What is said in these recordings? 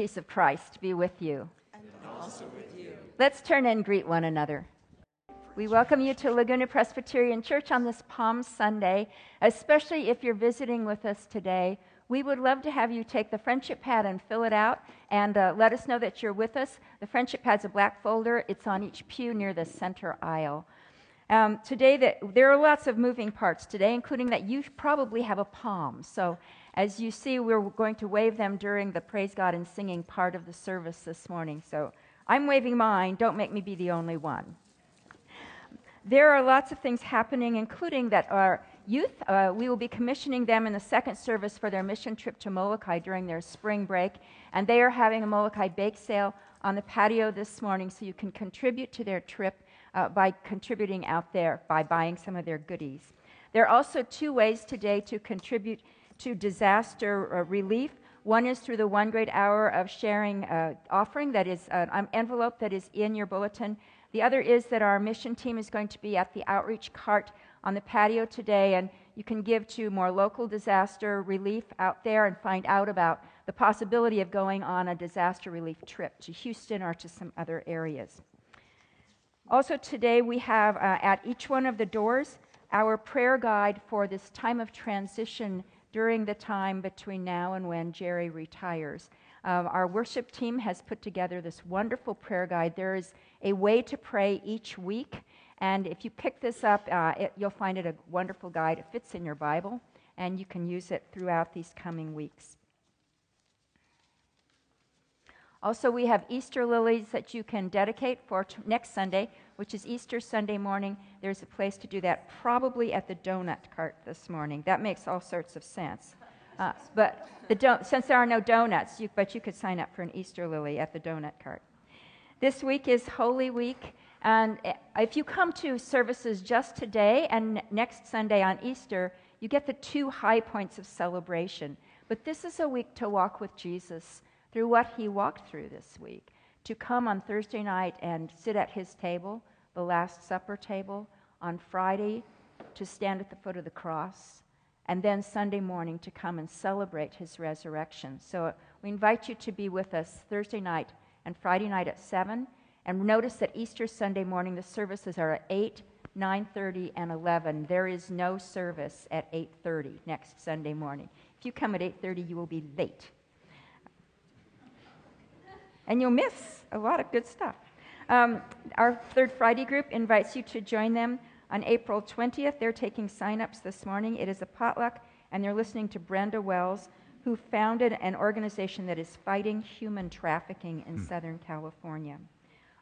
peace of Christ be with you. And also with you. Let's turn and greet one another. We welcome you to Laguna Presbyterian Church on this Palm Sunday, especially if you're visiting with us today. We would love to have you take the friendship pad and fill it out and uh, let us know that you're with us. The friendship pad's a black folder, it's on each pew near the center aisle. Um, today, that, there are lots of moving parts today, including that you probably have a palm. So, as you see, we're going to wave them during the praise God and singing part of the service this morning. So, I'm waving mine. Don't make me be the only one. There are lots of things happening, including that our youth, uh, we will be commissioning them in the second service for their mission trip to Molokai during their spring break. And they are having a Molokai bake sale on the patio this morning, so you can contribute to their trip uh, by contributing out there by buying some of their goodies. There are also two ways today to contribute to disaster uh, relief. One is through the one great hour of sharing uh, offering that is uh, an envelope that is in your bulletin. The other is that our mission team is going to be at the outreach cart on the patio today, and you can give to more local disaster relief out there and find out about the possibility of going on a disaster relief trip to Houston or to some other areas. Also, today we have uh, at each one of the doors our prayer guide for this time of transition during the time between now and when Jerry retires. Um, our worship team has put together this wonderful prayer guide. There is a way to pray each week, and if you pick this up, uh, it, you'll find it a wonderful guide. It fits in your Bible, and you can use it throughout these coming weeks. Also, we have Easter lilies that you can dedicate for t- next Sunday, which is Easter Sunday morning. There's a place to do that, probably at the donut cart this morning. That makes all sorts of sense. Uh, but the do- since there are no donuts, you, but you could sign up for an Easter lily at the donut cart. This week is Holy Week, and eh, if you come to services just today and next Sunday on Easter, you get the two high points of celebration. But this is a week to walk with Jesus through what he walked through this week. To come on Thursday night and sit at his table, the Last Supper table, on Friday to stand at the foot of the cross, and then Sunday morning to come and celebrate his resurrection. So uh, we invite you to be with us Thursday night and Friday night at 7. And notice that Easter Sunday morning the services are at 8, 9:30 and 11. There is no service at 8:30 next Sunday morning. If you come at 8:30, you will be late and you'll miss a lot of good stuff. Um, our Third Friday group invites you to join them on April 20th. They're taking signups this morning. It is a potluck, and they're listening to Brenda Wells, who founded an organization that is fighting human trafficking in Southern California.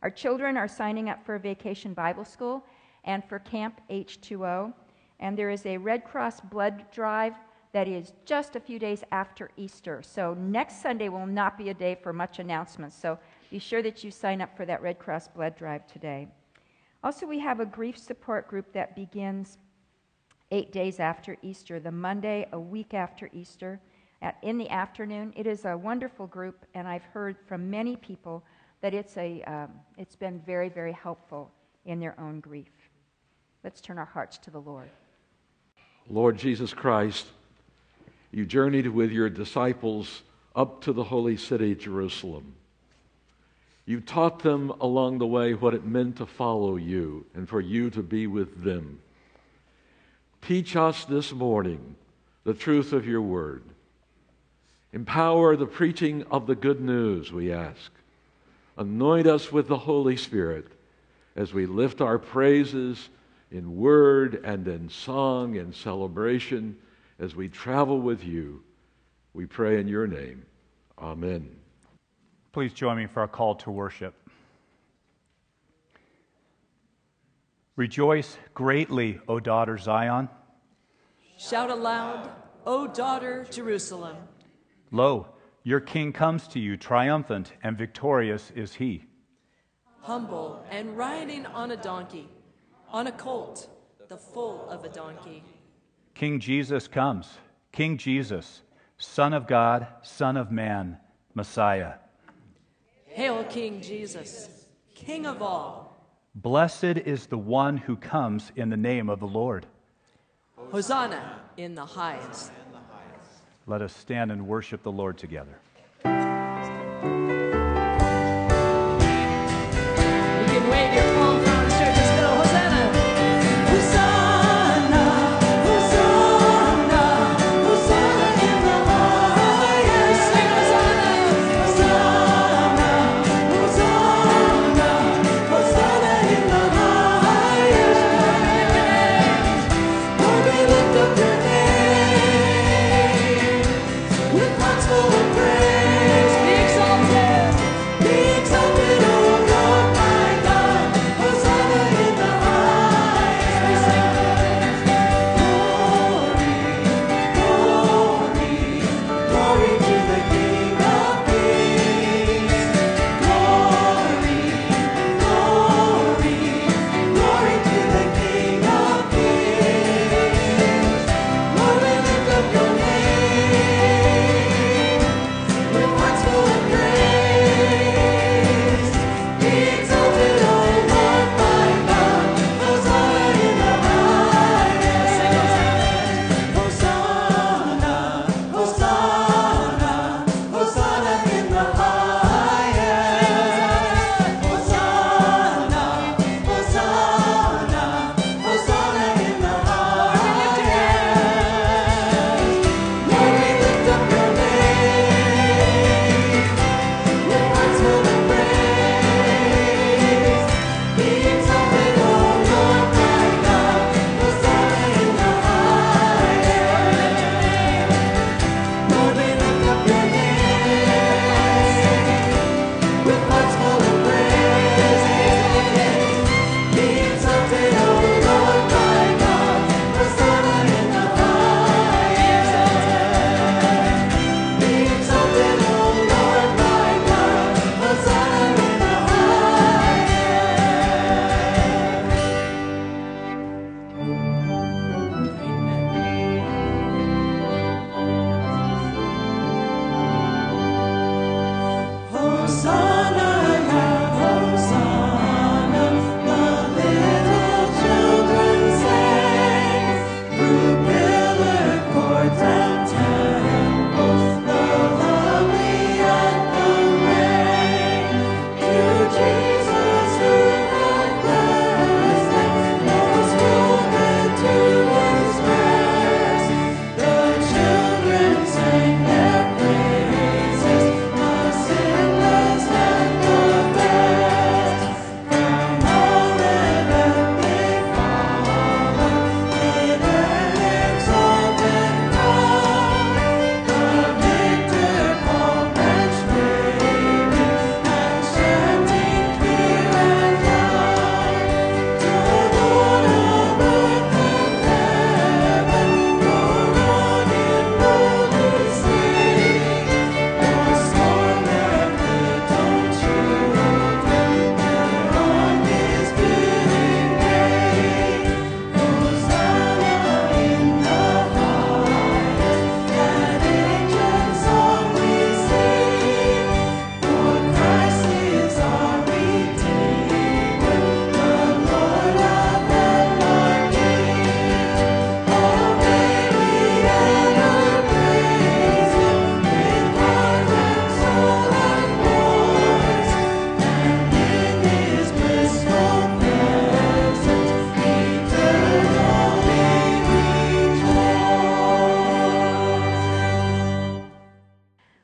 Our children are signing up for a vacation Bible school and for Camp H2O, and there is a Red Cross blood drive that is just a few days after Easter. So next Sunday will not be a day for much announcements. So be sure that you sign up for that Red Cross blood drive today. Also, we have a grief support group that begins eight days after Easter, the Monday, a week after Easter, at, in the afternoon. It is a wonderful group, and I've heard from many people that it's, a, um, it's been very, very helpful in their own grief. Let's turn our hearts to the Lord. Lord Jesus Christ, you journeyed with your disciples up to the holy city, Jerusalem. You taught them along the way what it meant to follow you and for you to be with them. Teach us this morning the truth of your word. Empower the preaching of the good news, we ask. Anoint us with the Holy Spirit as we lift our praises in word and in song and celebration as we travel with you. We pray in your name. Amen. Please join me for a call to worship. Rejoice greatly, O daughter Zion. Shout aloud, O daughter Jerusalem. Lo, your king comes to you, triumphant and victorious is he. Humble and riding on a donkey, on a colt, the foal of a donkey. King Jesus comes, King Jesus, Son of God, Son of Man, Messiah. Hail, King Jesus, King of all. Blessed is the one who comes in the name of the Lord. Hosanna in the highest. Let us stand and worship the Lord together.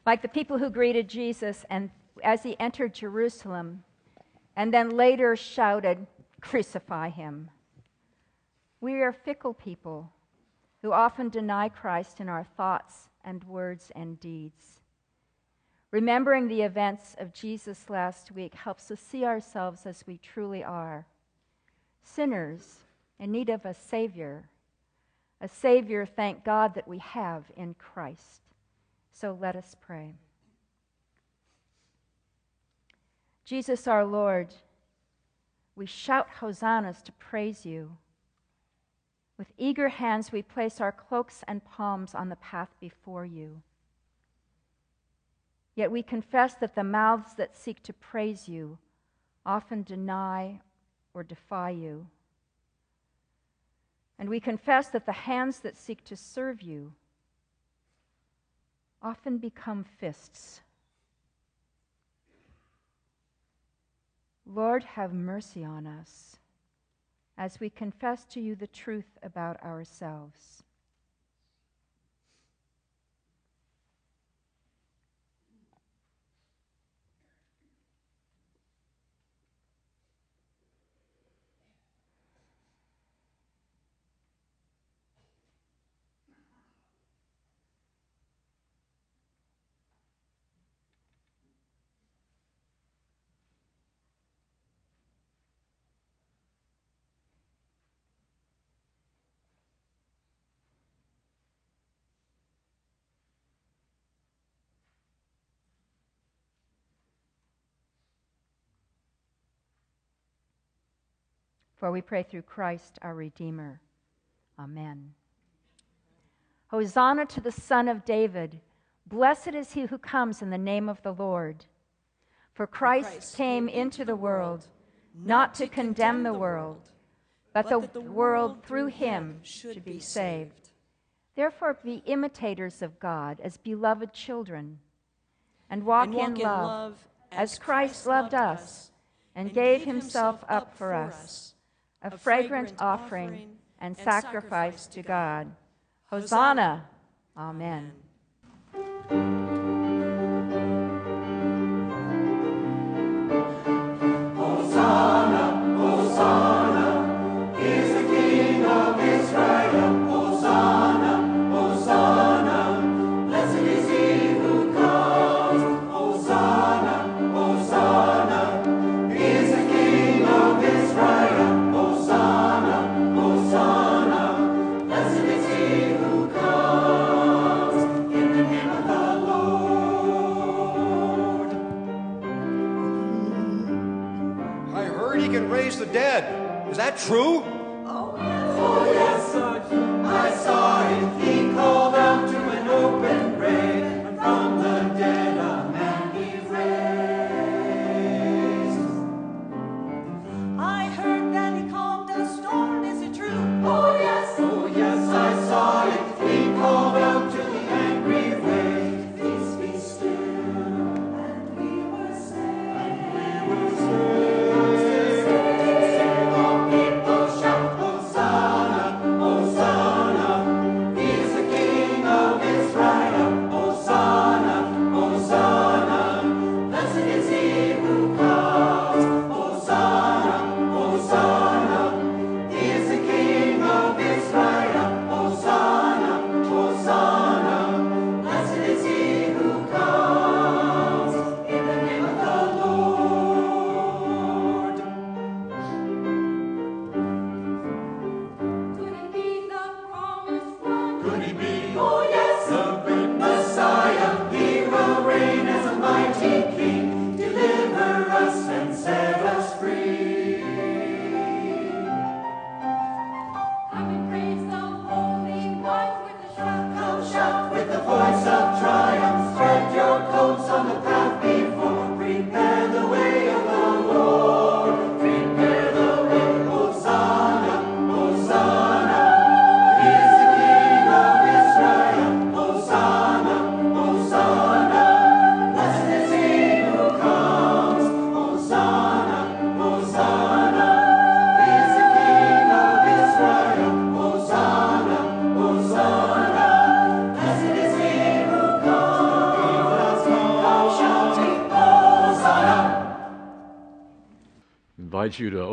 Like the people who greeted Jesus and as he entered Jerusalem and then later shouted, Crucify him. We are fickle people who often deny Christ in our thoughts and words and deeds. Remembering the events of Jesus last week helps us see ourselves as we truly are sinners in need of a Savior. A Savior, thank God, that we have in Christ. So let us pray. Jesus our Lord, we shout hosannas to praise you. With eager hands, we place our cloaks and palms on the path before you. Yet we confess that the mouths that seek to praise you often deny or defy you. And we confess that the hands that seek to serve you often become fists. Lord, have mercy on us as we confess to you the truth about ourselves. For we pray through Christ our Redeemer. Amen. Hosanna to the Son of David. Blessed is he who comes in the name of the Lord. For Christ, Christ came into the world, not to condemn the world, but that the world through him should be saved. Therefore, be imitators of God as beloved children, and walk, and walk in, love, love as Christ loved us and gave himself up for us a fragrant offering and sacrifice to God. Hosanna! Amen. true? Invite you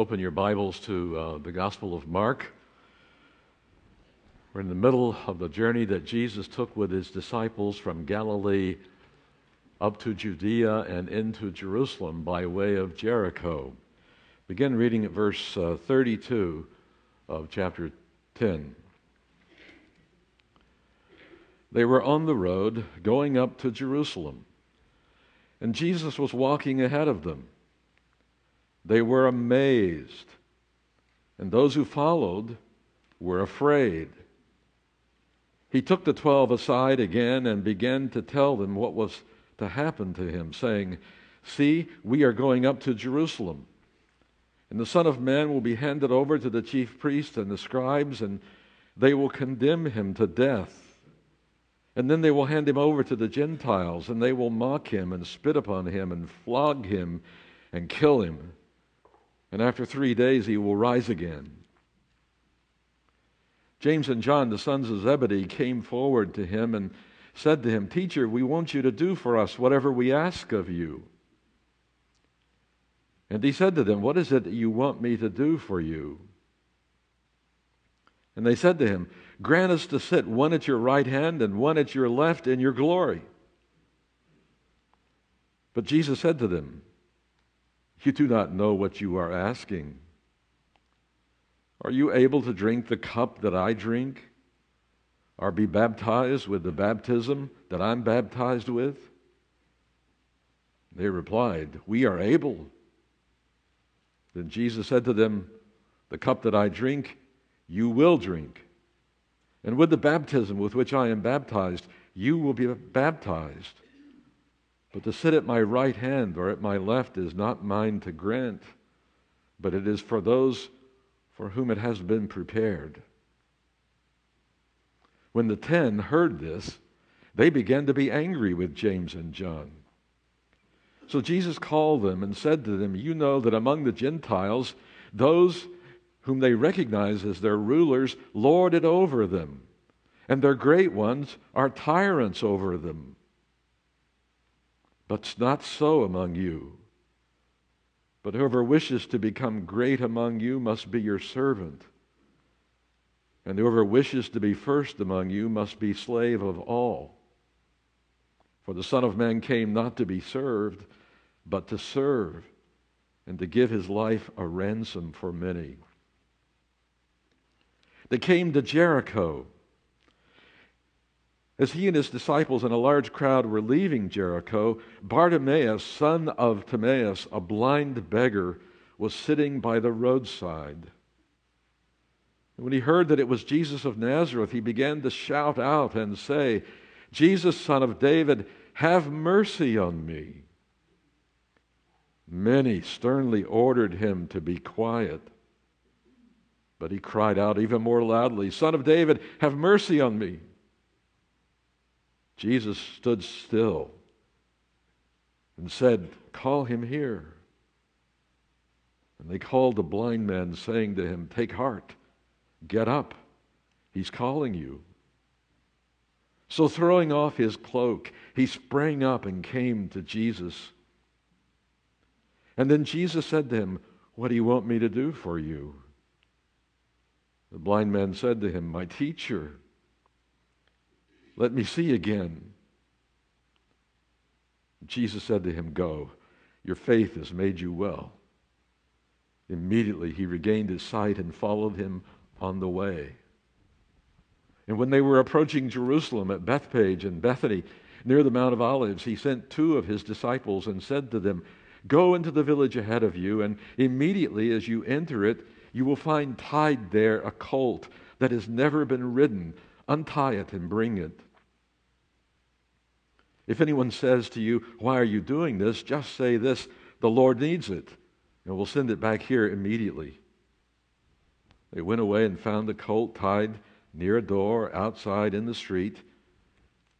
open your Bibles to uh, the Gospel of Mark. We're in the middle of the journey that Jesus took with his disciples from Galilee up to Judea and into Jerusalem by way of Jericho. Begin reading at verse uh, 32 of chapter 10. They were on the road going up to Jerusalem, and Jesus was walking ahead of them. They were amazed, and those who followed were afraid. He took the twelve aside again and began to tell them what was to happen to him, saying, See, we are going up to Jerusalem, and the Son of Man will be handed over to the chief priests and the scribes, and they will condemn him to death. And then they will hand him over to the Gentiles, and they will mock him and spit upon him and flog him and kill him and after three days he will rise again. James and John, the sons of Zebedee, came forward to him and said to him, Teacher, we want you to do for us whatever we ask of you. And he said to them, What is it that you want me to do for you? And they said to him, Grant us to sit one at your right hand and one at your left in your glory. But Jesus said to them, you do not know what you are asking. Are you able to drink the cup that I drink? Or be baptized with the baptism that I'm baptized with? They replied, We are able. Then Jesus said to them, The cup that I drink, you will drink. And with the baptism with which I am baptized, you will be baptized. But to sit at my right hand or at my left is not mine to grant, but it is for those for whom it has been prepared. When the ten heard this, they began to be angry with James and John. So Jesus called them and said to them, You know that among the Gentiles, those whom they recognize as their rulers lord it over them, and their great ones are tyrants over them. But not so among you. But whoever wishes to become great among you must be your servant. And whoever wishes to be first among you must be slave of all. For the Son of Man came not to be served, but to serve, and to give his life a ransom for many. They came to Jericho. As he and his disciples and a large crowd were leaving Jericho, Bartimaeus, son of Timaeus, a blind beggar, was sitting by the roadside. And when he heard that it was Jesus of Nazareth, he began to shout out and say, Jesus, son of David, have mercy on me. Many sternly ordered him to be quiet. But he cried out even more loudly, Son of David, have mercy on me. Jesus stood still and said, Call him here. And they called the blind man, saying to him, Take heart, get up, he's calling you. So, throwing off his cloak, he sprang up and came to Jesus. And then Jesus said to him, What do you want me to do for you? The blind man said to him, My teacher, let me see again. Jesus said to him, Go, your faith has made you well. Immediately he regained his sight and followed him on the way. And when they were approaching Jerusalem at Bethphage and Bethany, near the Mount of Olives, he sent two of his disciples and said to them, Go into the village ahead of you, and immediately as you enter it, you will find tied there a colt that has never been ridden Untie it and bring it. If anyone says to you, Why are you doing this? just say this The Lord needs it, and we'll send it back here immediately. They went away and found the colt tied near a door outside in the street.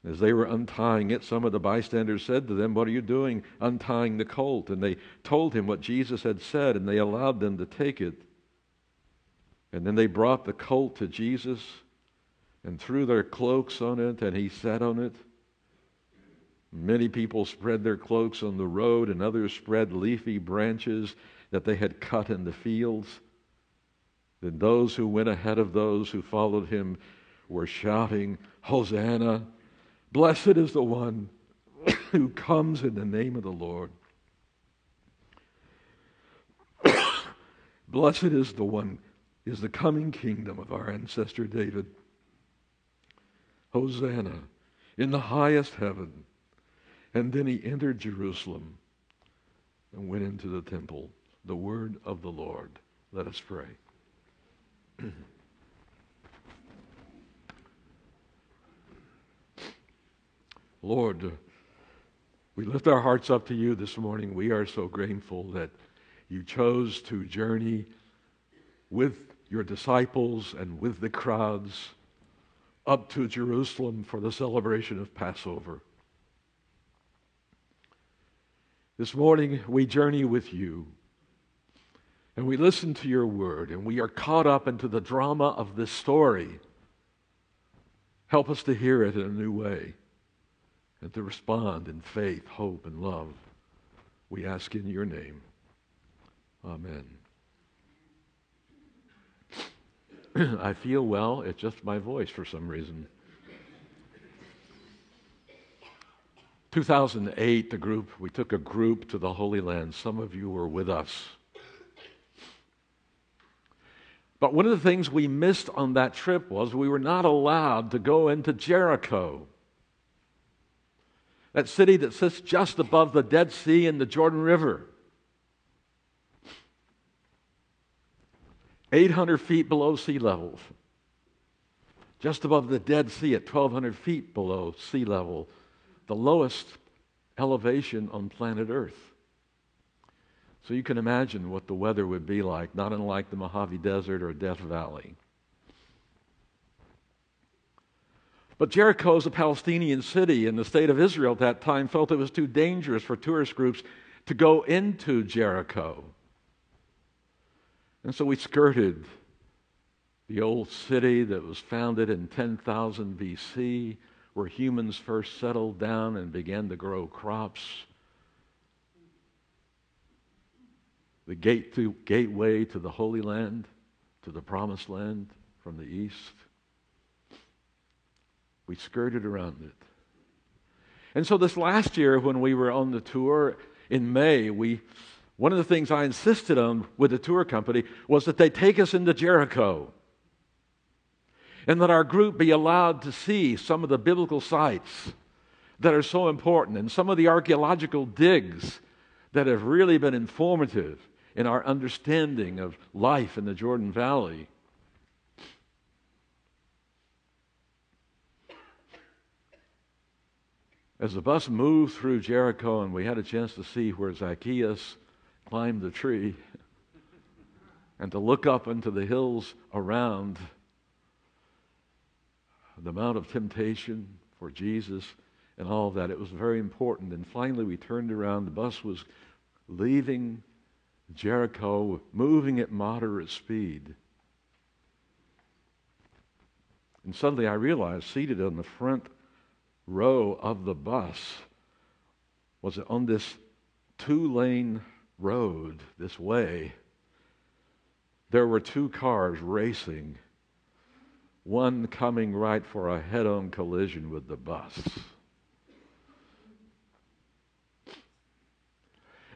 As they were untying it, some of the bystanders said to them, What are you doing untying the colt? And they told him what Jesus had said, and they allowed them to take it. And then they brought the colt to Jesus and threw their cloaks on it, and he sat on it. Many people spread their cloaks on the road, and others spread leafy branches that they had cut in the fields. Then those who went ahead of those who followed him were shouting, Hosanna! Blessed is the one who comes in the name of the Lord. Blessed is the one, is the coming kingdom of our ancestor David. Hosanna in the highest heaven. And then he entered Jerusalem and went into the temple. The word of the Lord. Let us pray. Lord, uh, we lift our hearts up to you this morning. We are so grateful that you chose to journey with your disciples and with the crowds up to Jerusalem for the celebration of Passover. This morning, we journey with you and we listen to your word and we are caught up into the drama of this story. Help us to hear it in a new way and to respond in faith, hope, and love. We ask in your name. Amen. I feel well. It's just my voice for some reason. 2008, the group, we took a group to the Holy Land. Some of you were with us. But one of the things we missed on that trip was we were not allowed to go into Jericho. That city that sits just above the Dead Sea and the Jordan River. 800 feet below sea level, just above the Dead Sea at 1,200 feet below sea level, the lowest elevation on planet Earth. So you can imagine what the weather would be like, not unlike the Mojave Desert or Death Valley. But Jericho is a Palestinian city, and the state of Israel at that time felt it was too dangerous for tourist groups to go into Jericho. And so we skirted the old city that was founded in 10,000 BC, where humans first settled down and began to grow crops. The gate to, gateway to the Holy Land, to the Promised Land from the east. We skirted around it. And so this last year, when we were on the tour in May, we one of the things I insisted on with the tour company was that they take us into Jericho and that our group be allowed to see some of the biblical sites that are so important and some of the archaeological digs that have really been informative in our understanding of life in the Jordan Valley. As the bus moved through Jericho and we had a chance to see where Zacchaeus climbed the tree and to look up into the hills around the Mount of Temptation for Jesus and all of that. It was very important. And finally, we turned around. The bus was leaving Jericho, moving at moderate speed. And suddenly I realized, seated on the front row of the bus, was on this two lane road, this way, there were two cars racing, one coming right for a head on collision with the bus.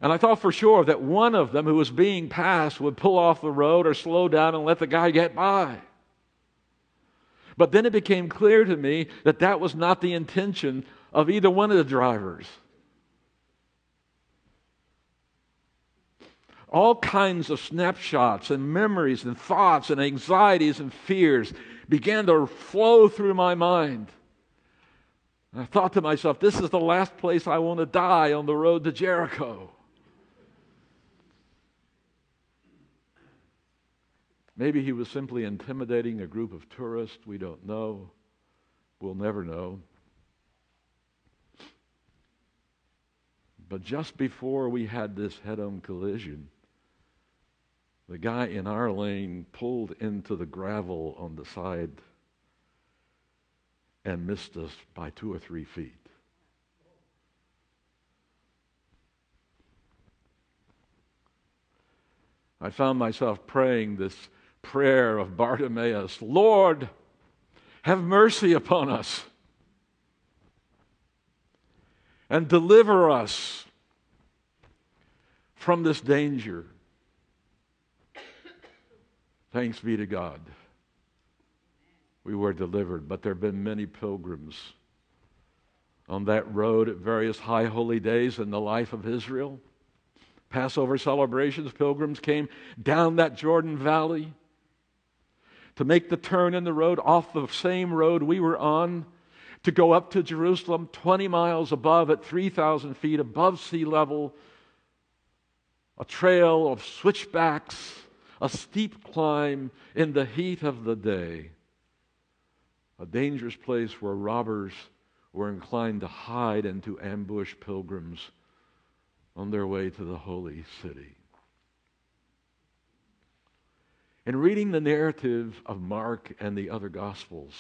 And I thought for sure that one of them who was being passed would pull off the road or slow down and let the guy get by. But then it became clear to me that that was not the intention of either one of the drivers. all kinds of snapshots and memories and thoughts and anxieties and fears began to flow through my mind. And I thought to myself, this is the last place I want to die on the road to Jericho. Maybe he was simply intimidating a group of tourists. We don't know. We'll never know. But just before we had this head on collision, the guy in our lane pulled into the gravel on the side and missed us by two or three feet. I found myself praying this prayer of Bartimaeus Lord, have mercy upon us and deliver us from this danger. Thanks be to God. We were delivered, but there have been many pilgrims on that road at various high holy days in the life of Israel. Passover celebrations, pilgrims came down that Jordan Valley to make the turn in the road off the same road we were on to go up to Jerusalem 20 miles above at 3,000 feet above sea level. A trail of switchbacks, a steep climb in the heat of the day. A dangerous place where robbers were inclined to hide and to ambush pilgrims on their way to the holy city. In reading the narrative of Mark and the other Gospels,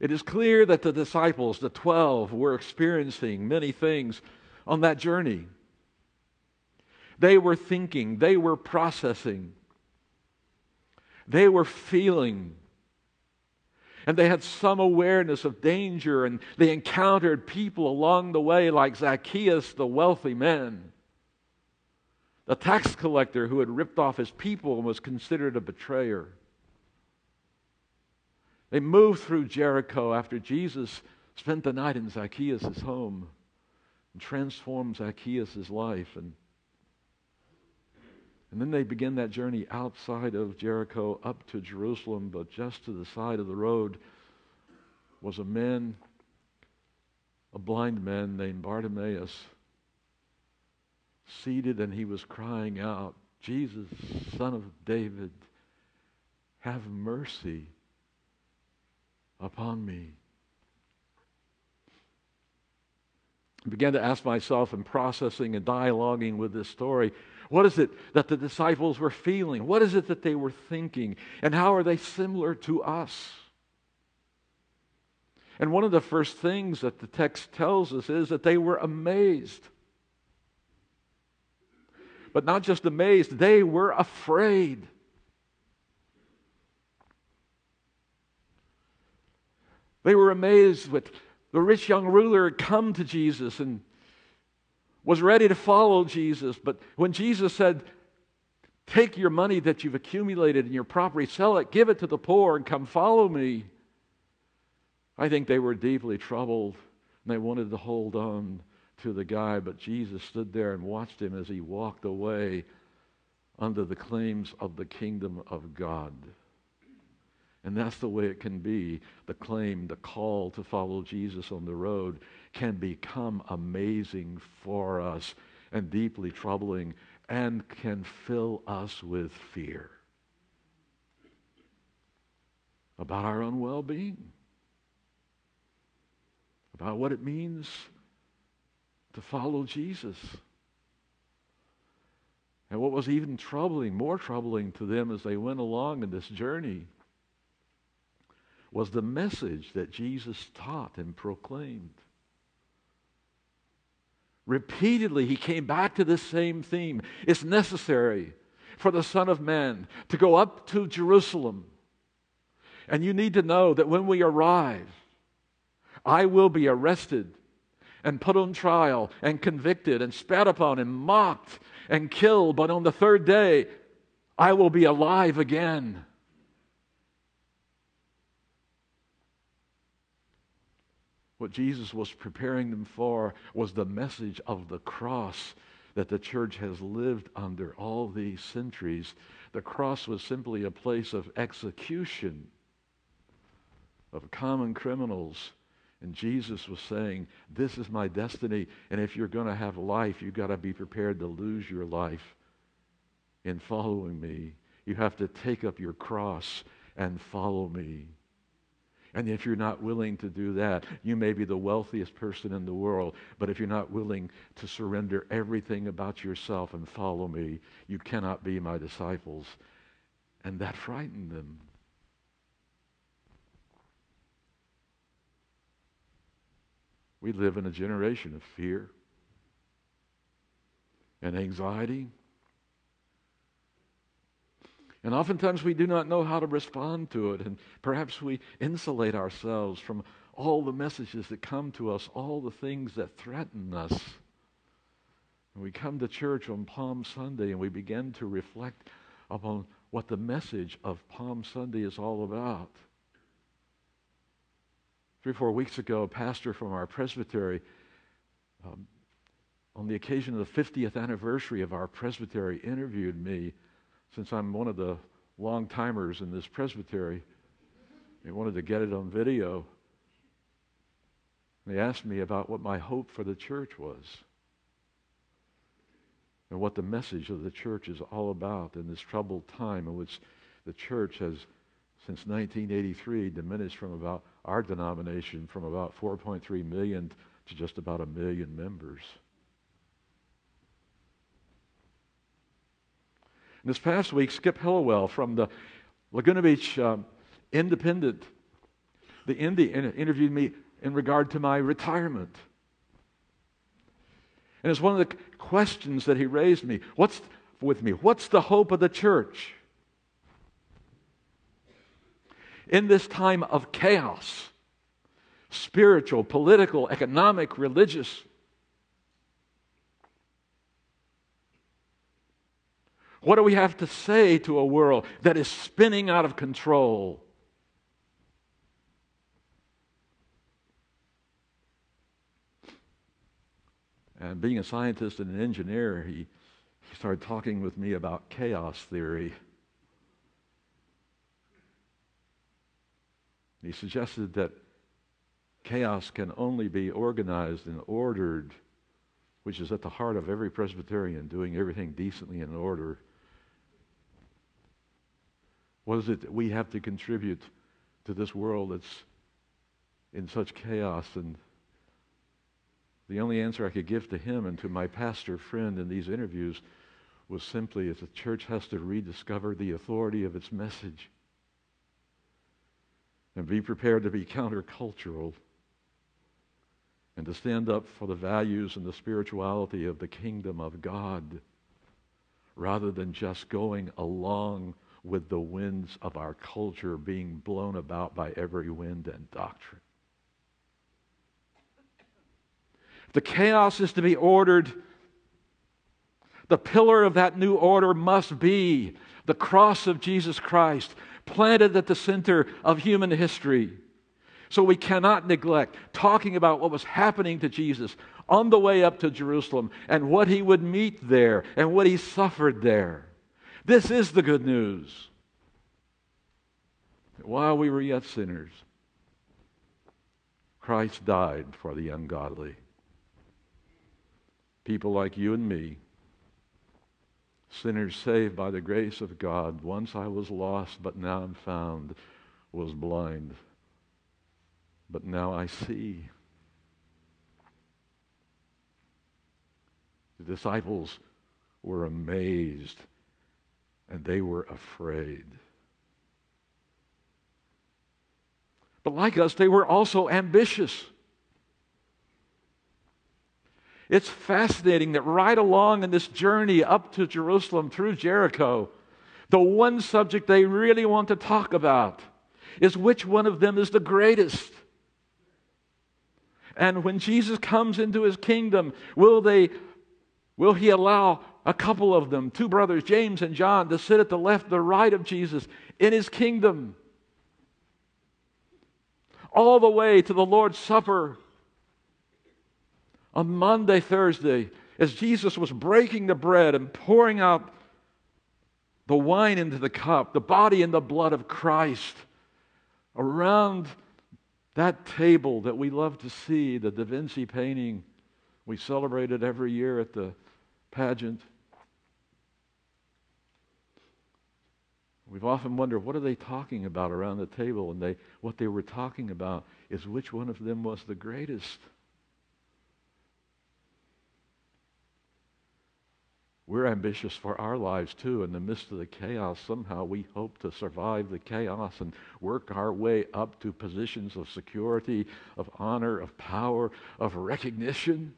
it is clear that the disciples, the 12, were experiencing many things on that journey. They were thinking, they were processing, they were feeling, and they had some awareness of danger, and they encountered people along the way, like Zacchaeus, the wealthy man, the tax collector who had ripped off his people and was considered a betrayer. They moved through Jericho after Jesus spent the night in Zacchaeus' home and transformed Zacchaeus' life. And, and then they begin that journey outside of Jericho up to Jerusalem, but just to the side of the road was a man, a blind man named Bartimaeus, seated and he was crying out, Jesus, son of David, have mercy upon me. I began to ask myself in processing and dialoguing with this story what is it that the disciples were feeling? What is it that they were thinking? And how are they similar to us? And one of the first things that the text tells us is that they were amazed. But not just amazed, they were afraid. They were amazed that the rich young ruler had come to Jesus and was ready to follow Jesus. But when Jesus said, Take your money that you've accumulated in your property, sell it, give it to the poor, and come follow me, I think they were deeply troubled and they wanted to hold on to the guy. But Jesus stood there and watched him as he walked away under the claims of the kingdom of God. And that's the way it can be. The claim, the call to follow Jesus on the road can become amazing for us and deeply troubling and can fill us with fear about our own well being, about what it means to follow Jesus. And what was even troubling, more troubling to them as they went along in this journey was the message that Jesus taught and proclaimed. Repeatedly, he came back to this same theme. It's necessary for the Son of Man to go up to Jerusalem. And you need to know that when we arrive, I will be arrested and put on trial and convicted and spat upon and mocked and killed. But on the third day, I will be alive again. What Jesus was preparing them for was the message of the cross that the church has lived under all these centuries. The cross was simply a place of execution of common criminals. And Jesus was saying, This is my destiny. And if you're going to have life, you've got to be prepared to lose your life in following me. You have to take up your cross and follow me. And if you're not willing to do that, you may be the wealthiest person in the world, but if you're not willing to surrender everything about yourself and follow me, you cannot be my disciples. And that frightened them. We live in a generation of fear and anxiety And oftentimes we do not know how to respond to it, and perhaps we insulate ourselves from all the messages that come to us, all the things that threaten us. And we come to church on Palm Sunday and we begin to reflect upon what the message of Palm Sunday is all about. Three or four weeks ago, a pastor from our presbytery, um, on the occasion of the 50th anniversary of our presbytery, interviewed me since I'm one of the long timers in this presbytery. they wanted to get it on video. They asked me about what my hope for the church was and what the message of the church is all about in this troubled time in which the church has, since 1983, diminished from about our denomination from about 4.3 million to just about a million members. And this past week, Skip Hellewell from the Laguna Beach um, Independent, the Indy, interviewed me in regard to my retirement. And it's one of the questions that he raised me. What's with me? What's the hope of the church? In this time of chaos, spiritual, political, economic, religious, What do we have to say to a world that is spinning out of control? And being a scientist and an engineer, he, he started talking with me about chaos theory. He suggested that chaos can only be organized and ordered, which is at the heart of every Presbyterian, doing everything decently in order. What is it that we have to contribute to this world that's in such chaos? And the only answer I could give to him and to my pastor friend in these interviews was simply that the church has to rediscover the authority of its message and be prepared to be countercultural and to stand up for the values and the spirituality of the kingdom of God rather than just going along with the winds of our culture being blown about by every wind and doctrine. The chaos is to be ordered. The pillar of that new order must be the cross of Jesus Christ, planted at the center of human history. So we cannot neglect talking about what was happening to Jesus on the way up to Jerusalem and what he would meet there and what he suffered there. This is the good news. While we were yet sinners, Christ died for the ungodly. People like you and me, sinners saved by the grace of God. Once I was lost, but now I'm found, was blind, but now I see. The disciples were amazed and they were afraid. But like us, they were also ambitious. It's fascinating that right along in this journey up to Jerusalem through Jericho, the one subject they really want to talk about is which one of them is the greatest. And when Jesus comes into his kingdom, will they will he allow a couple of them, two brothers, James and John, to sit at the left, the right of Jesus in his kingdom. All the way to the Lord's Supper on Maundy, Thursday, as Jesus was breaking the bread and pouring out the wine into the cup, the body and the blood of Christ, around that table that we love to see, the Da Vinci painting we celebrate it every year at the pageant. We've often wondered what are they talking about around the table, and they, what they were talking about is which one of them was the greatest. We're ambitious for our lives too. In the midst of the chaos, somehow we hope to survive the chaos and work our way up to positions of security, of honor, of power, of recognition.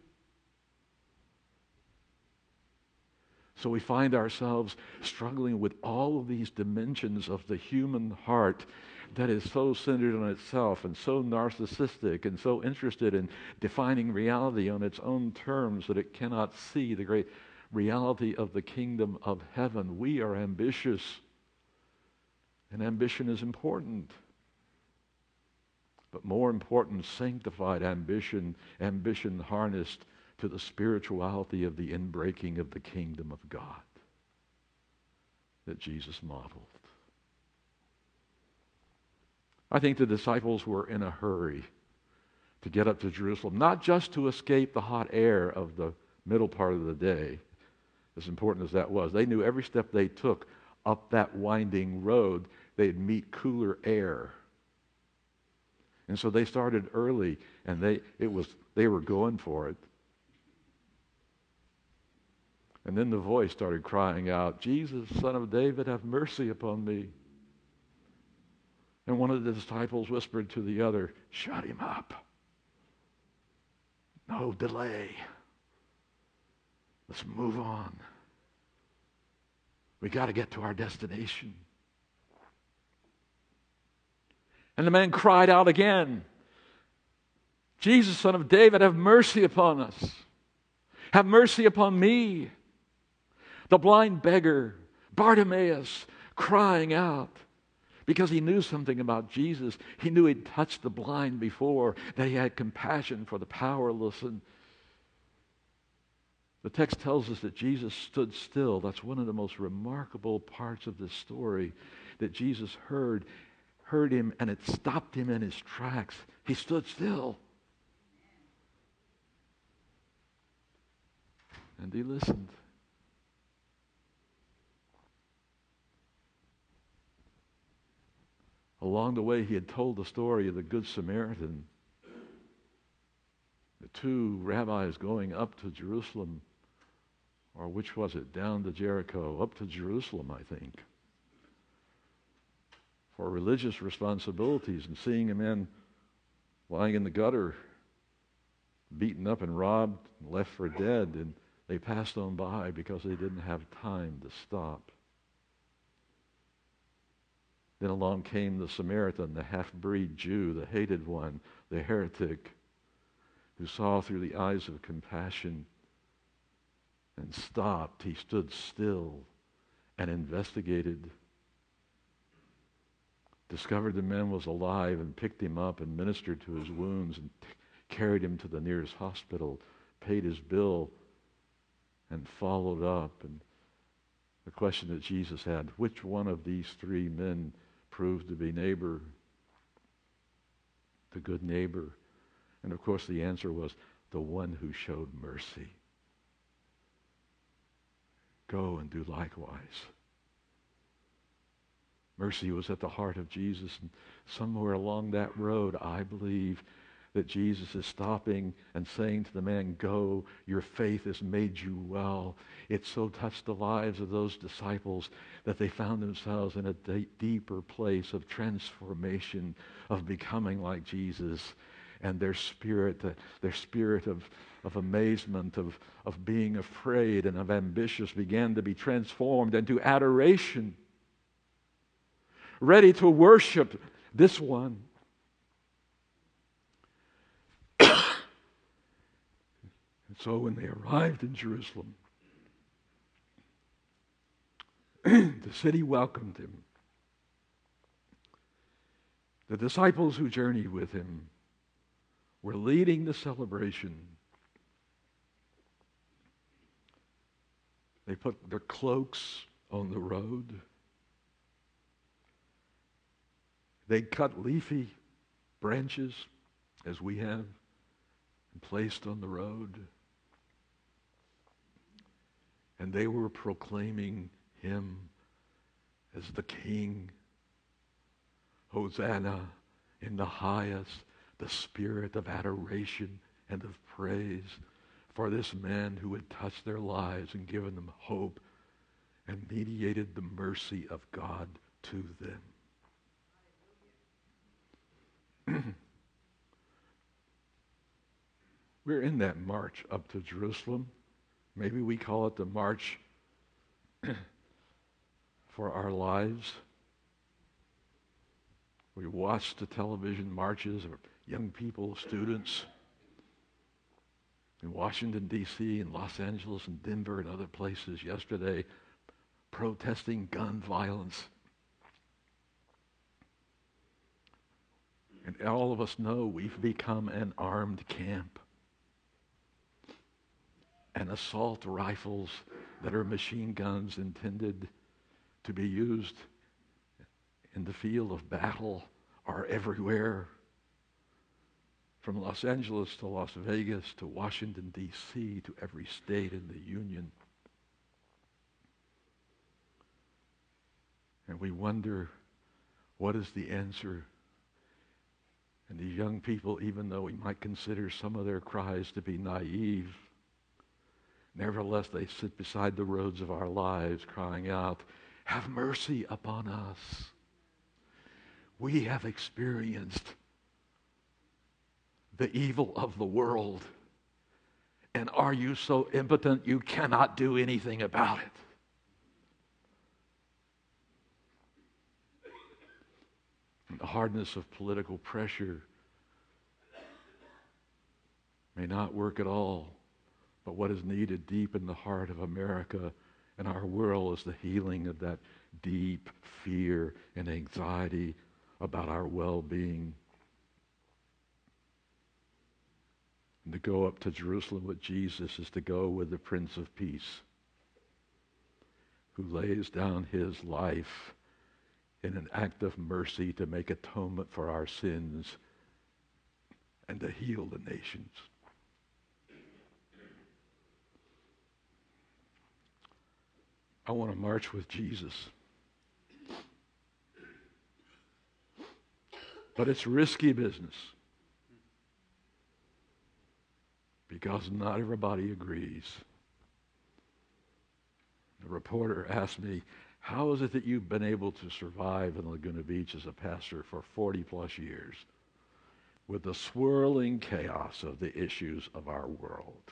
So we find ourselves struggling with all of these dimensions of the human heart that is so centered on itself and so narcissistic and so interested in defining reality on its own terms that it cannot see the great reality of the kingdom of heaven. We are ambitious, and ambition is important. But more important, sanctified ambition, ambition harnessed to the spirituality of the inbreaking of the kingdom of God that Jesus modeled. I think the disciples were in a hurry to get up to Jerusalem, not just to escape the hot air of the middle part of the day, as important as that was. They knew every step they took up that winding road, they'd meet cooler air. And so they started early and they it was they were going for it. And then the voice started crying out, Jesus, son of David, have mercy upon me. And one of the disciples whispered to the other, Shut him up. No delay. Let's move on. We got to get to our destination. And the man cried out again, Jesus, son of David, have mercy upon us. Have mercy upon me. The blind beggar, Bartimaeus, crying out because he knew something about Jesus. He knew he'd touched the blind before, that he had compassion for the powerless. And the text tells us that Jesus stood still. That's one of the most remarkable parts of this story that Jesus heard heard him and it stopped him in his tracks. He stood still. And he listened. Along the way, he had told the story of the Good Samaritan. The two rabbis going up to Jerusalem, or which was it? Down to Jericho, up to Jerusalem, I think, for religious responsibilities, and seeing a man lying in the gutter, beaten up and robbed, and left for dead, and they passed on by because they didn't have time to stop. Then along came the Samaritan, the half breed Jew, the hated one, the heretic, who saw through the eyes of compassion and stopped. He stood still and investigated. Discovered the man was alive and picked him up and ministered to his wounds and t- carried him to the nearest hospital, paid his bill, and followed up. And the question that Jesus had which one of these three men proved to be neighbor, the good neighbor. And of course, the answer was the one who showed mercy. Go and do likewise. Mercy was at the heart of Jesus, and somewhere along that road, I believe, that Jesus is stopping and saying to the man, Go, your faith has made you well. It so touched the lives of those disciples that they found themselves in a deeper place of transformation, of becoming like Jesus. And their spirit, uh, their spirit of, of amazement, of, of being afraid and of ambitious began to be transformed into adoration, ready to worship this one so when they arrived in Jerusalem, the city welcomed him. The disciples who journeyed with him were leading the celebration. They put their cloaks on the road. They cut leafy branches, as we have, and placed on the road and they were proclaiming him as the king. Hosanna in the highest, the spirit of adoration and of praise for this man who had touched their lives and given them hope and mediated the mercy of God to them. We're in that march up to Jerusalem. Maybe we call it the March for our lives. We watched the television marches of young people, students in Washington, D.C., and Los Angeles, and Denver, and other places yesterday protesting gun violence. And all of us know we've become an armed camp. And assault rifles that are machine guns intended to be used in the field of battle are everywhere. From Los Angeles to Las Vegas to Washington, D.C., to every state in the Union. And we wonder what is the answer? And these young people, even though we might consider some of their cries to be naive, nevertheless they sit beside the roads of our lives crying out, Have mercy upon us. We have experienced the evil of the world. And are you so impotent you cannot do anything about it? the hardness of political pressure may not work at all, but what is needed deep in the heart of America and our world is the healing of that deep fear and anxiety about our well being. And to go up to Jerusalem with Jesus is to go with the Prince of Peace, who lays down his life in an act of mercy to make atonement for our sins and to heal the nations. I want to march with Jesus. But it's risky business because not everybody agrees. The reporter asked me, how is it that you've been able to survive in Laguna Beach as a pastor for 40 plus years with the swirling chaos of the issues of our world?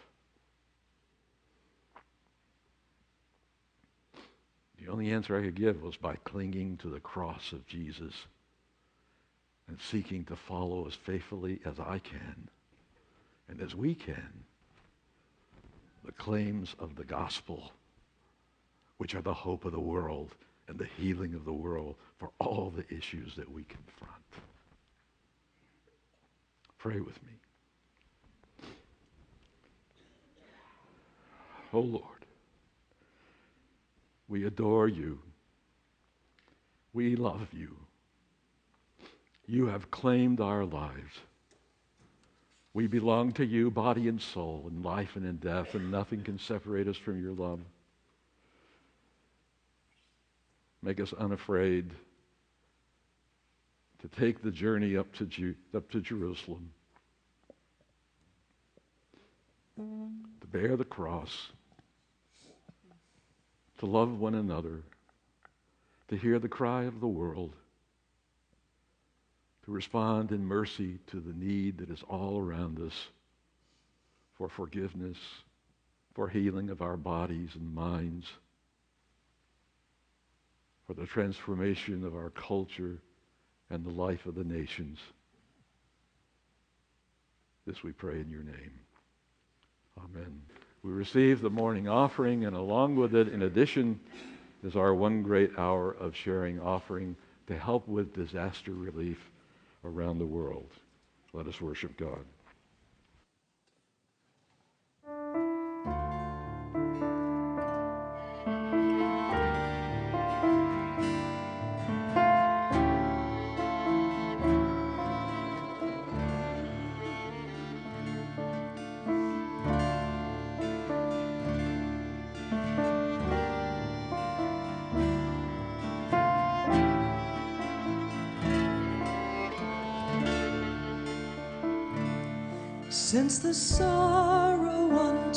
The only answer I could give was by clinging to the cross of Jesus and seeking to follow as faithfully as I can and as we can the claims of the gospel which are the hope of the world and the healing of the world for all the issues that we confront. Pray with me. Oh Lord, we adore you. We love you. You have claimed our lives. We belong to you, body and soul, in life and in death, and nothing can separate us from your love. Make us unafraid to take the journey up to, Ju- up to Jerusalem, to bear the cross, to love one another, to hear the cry of the world, to respond in mercy to the need that is all around us for forgiveness, for healing of our bodies and minds for the transformation of our culture and the life of the nations. This we pray in your name. Amen. We receive the morning offering, and along with it, in addition, is our one great hour of sharing offering to help with disaster relief around the world. Let us worship God. Since the sorrow untold,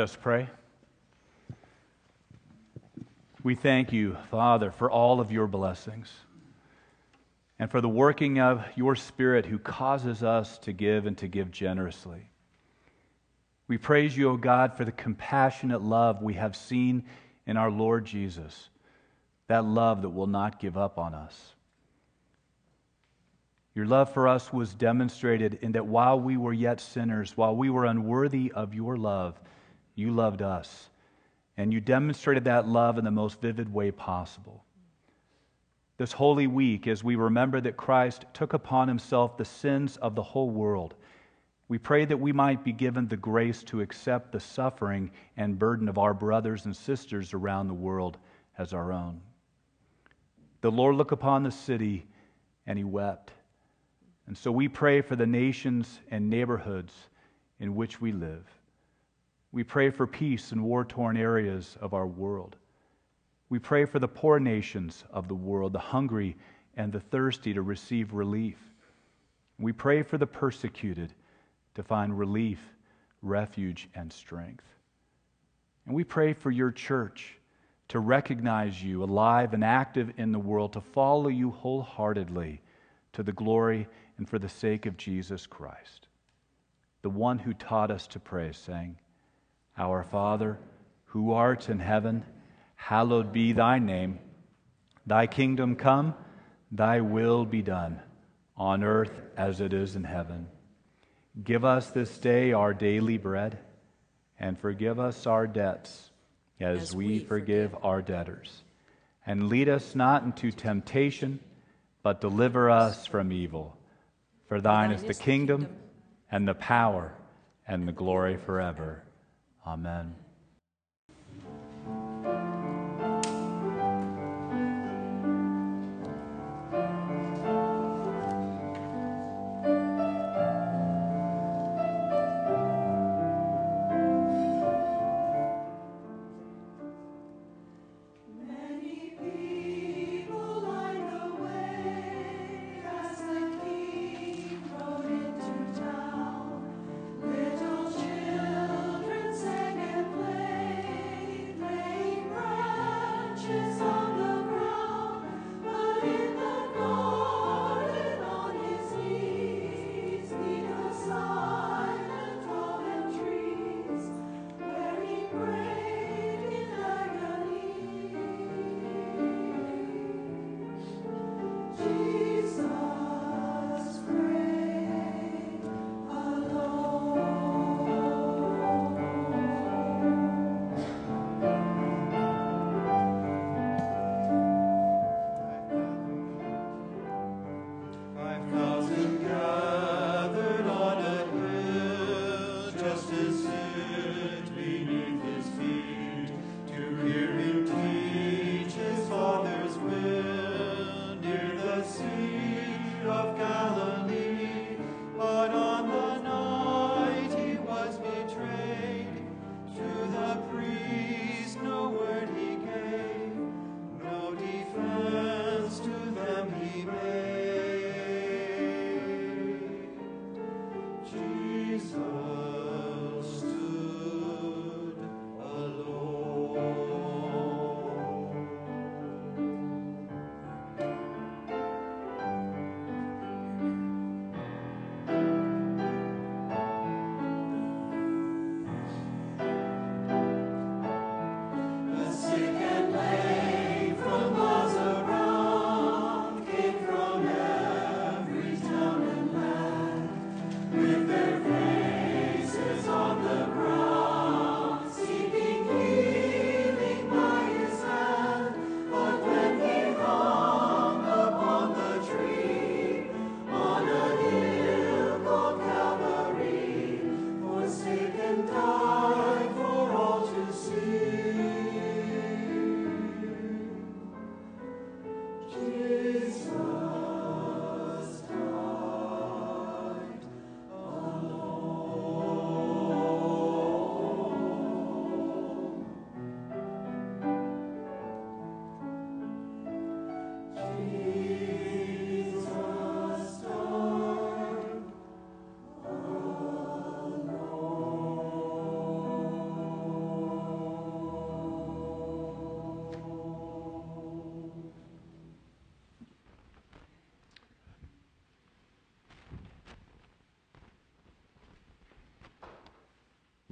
Let us pray. We thank you, Father, for all of your blessings and for the working of your Spirit who causes us to give and to give generously. We praise you, O God, for the compassionate love we have seen in our Lord Jesus, that love that will not give up on us. Your love for us was demonstrated in that while we were yet sinners, while we were unworthy of your love, you loved us. And you demonstrated that love in the most vivid way possible. This holy week, as we remember that Christ took upon himself the sins of the whole world, we pray that we might be given the grace to accept the suffering and burden of our brothers and sisters around the world as our own. The Lord looked upon the city and he wept. And so we pray for the nations and neighborhoods in which we live. We pray for peace in war torn areas of our world. We pray for the poor nations of the world, the hungry and the thirsty to receive relief. We pray for the persecuted to find relief, refuge, and strength. And we pray for your church to recognize you alive and active in the world, to follow you wholeheartedly to the glory and for the sake of Jesus Christ, the one who taught us to pray, saying, Our Father, who art in heaven, hallowed be thy name. Thy kingdom come, thy will be done, on earth as it is in heaven. Give us this day our daily bread, and forgive us our debts, as, As we, forgive forgive. our debtors. And lead us not into temptation, but deliver us from evil. For thine is the kingdom, and the power, and the glory forever. Amen.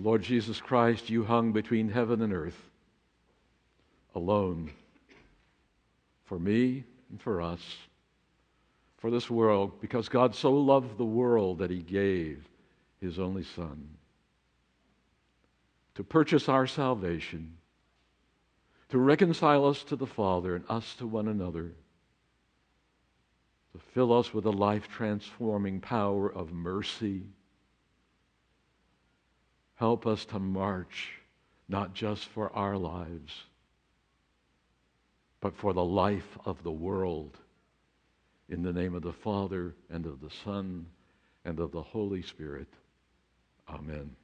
Lord Jesus Christ, you hung between heaven and earth alone for me and for us, for this world, because God so loved the world that he gave his only Son to purchase our salvation, to reconcile us to the Father and us to one another, to fill us with the life transforming power of mercy. Help us to march not just for our lives but for the life of the world. In the name of the Father, and of the Son, and of the Holy Spirit. Amen.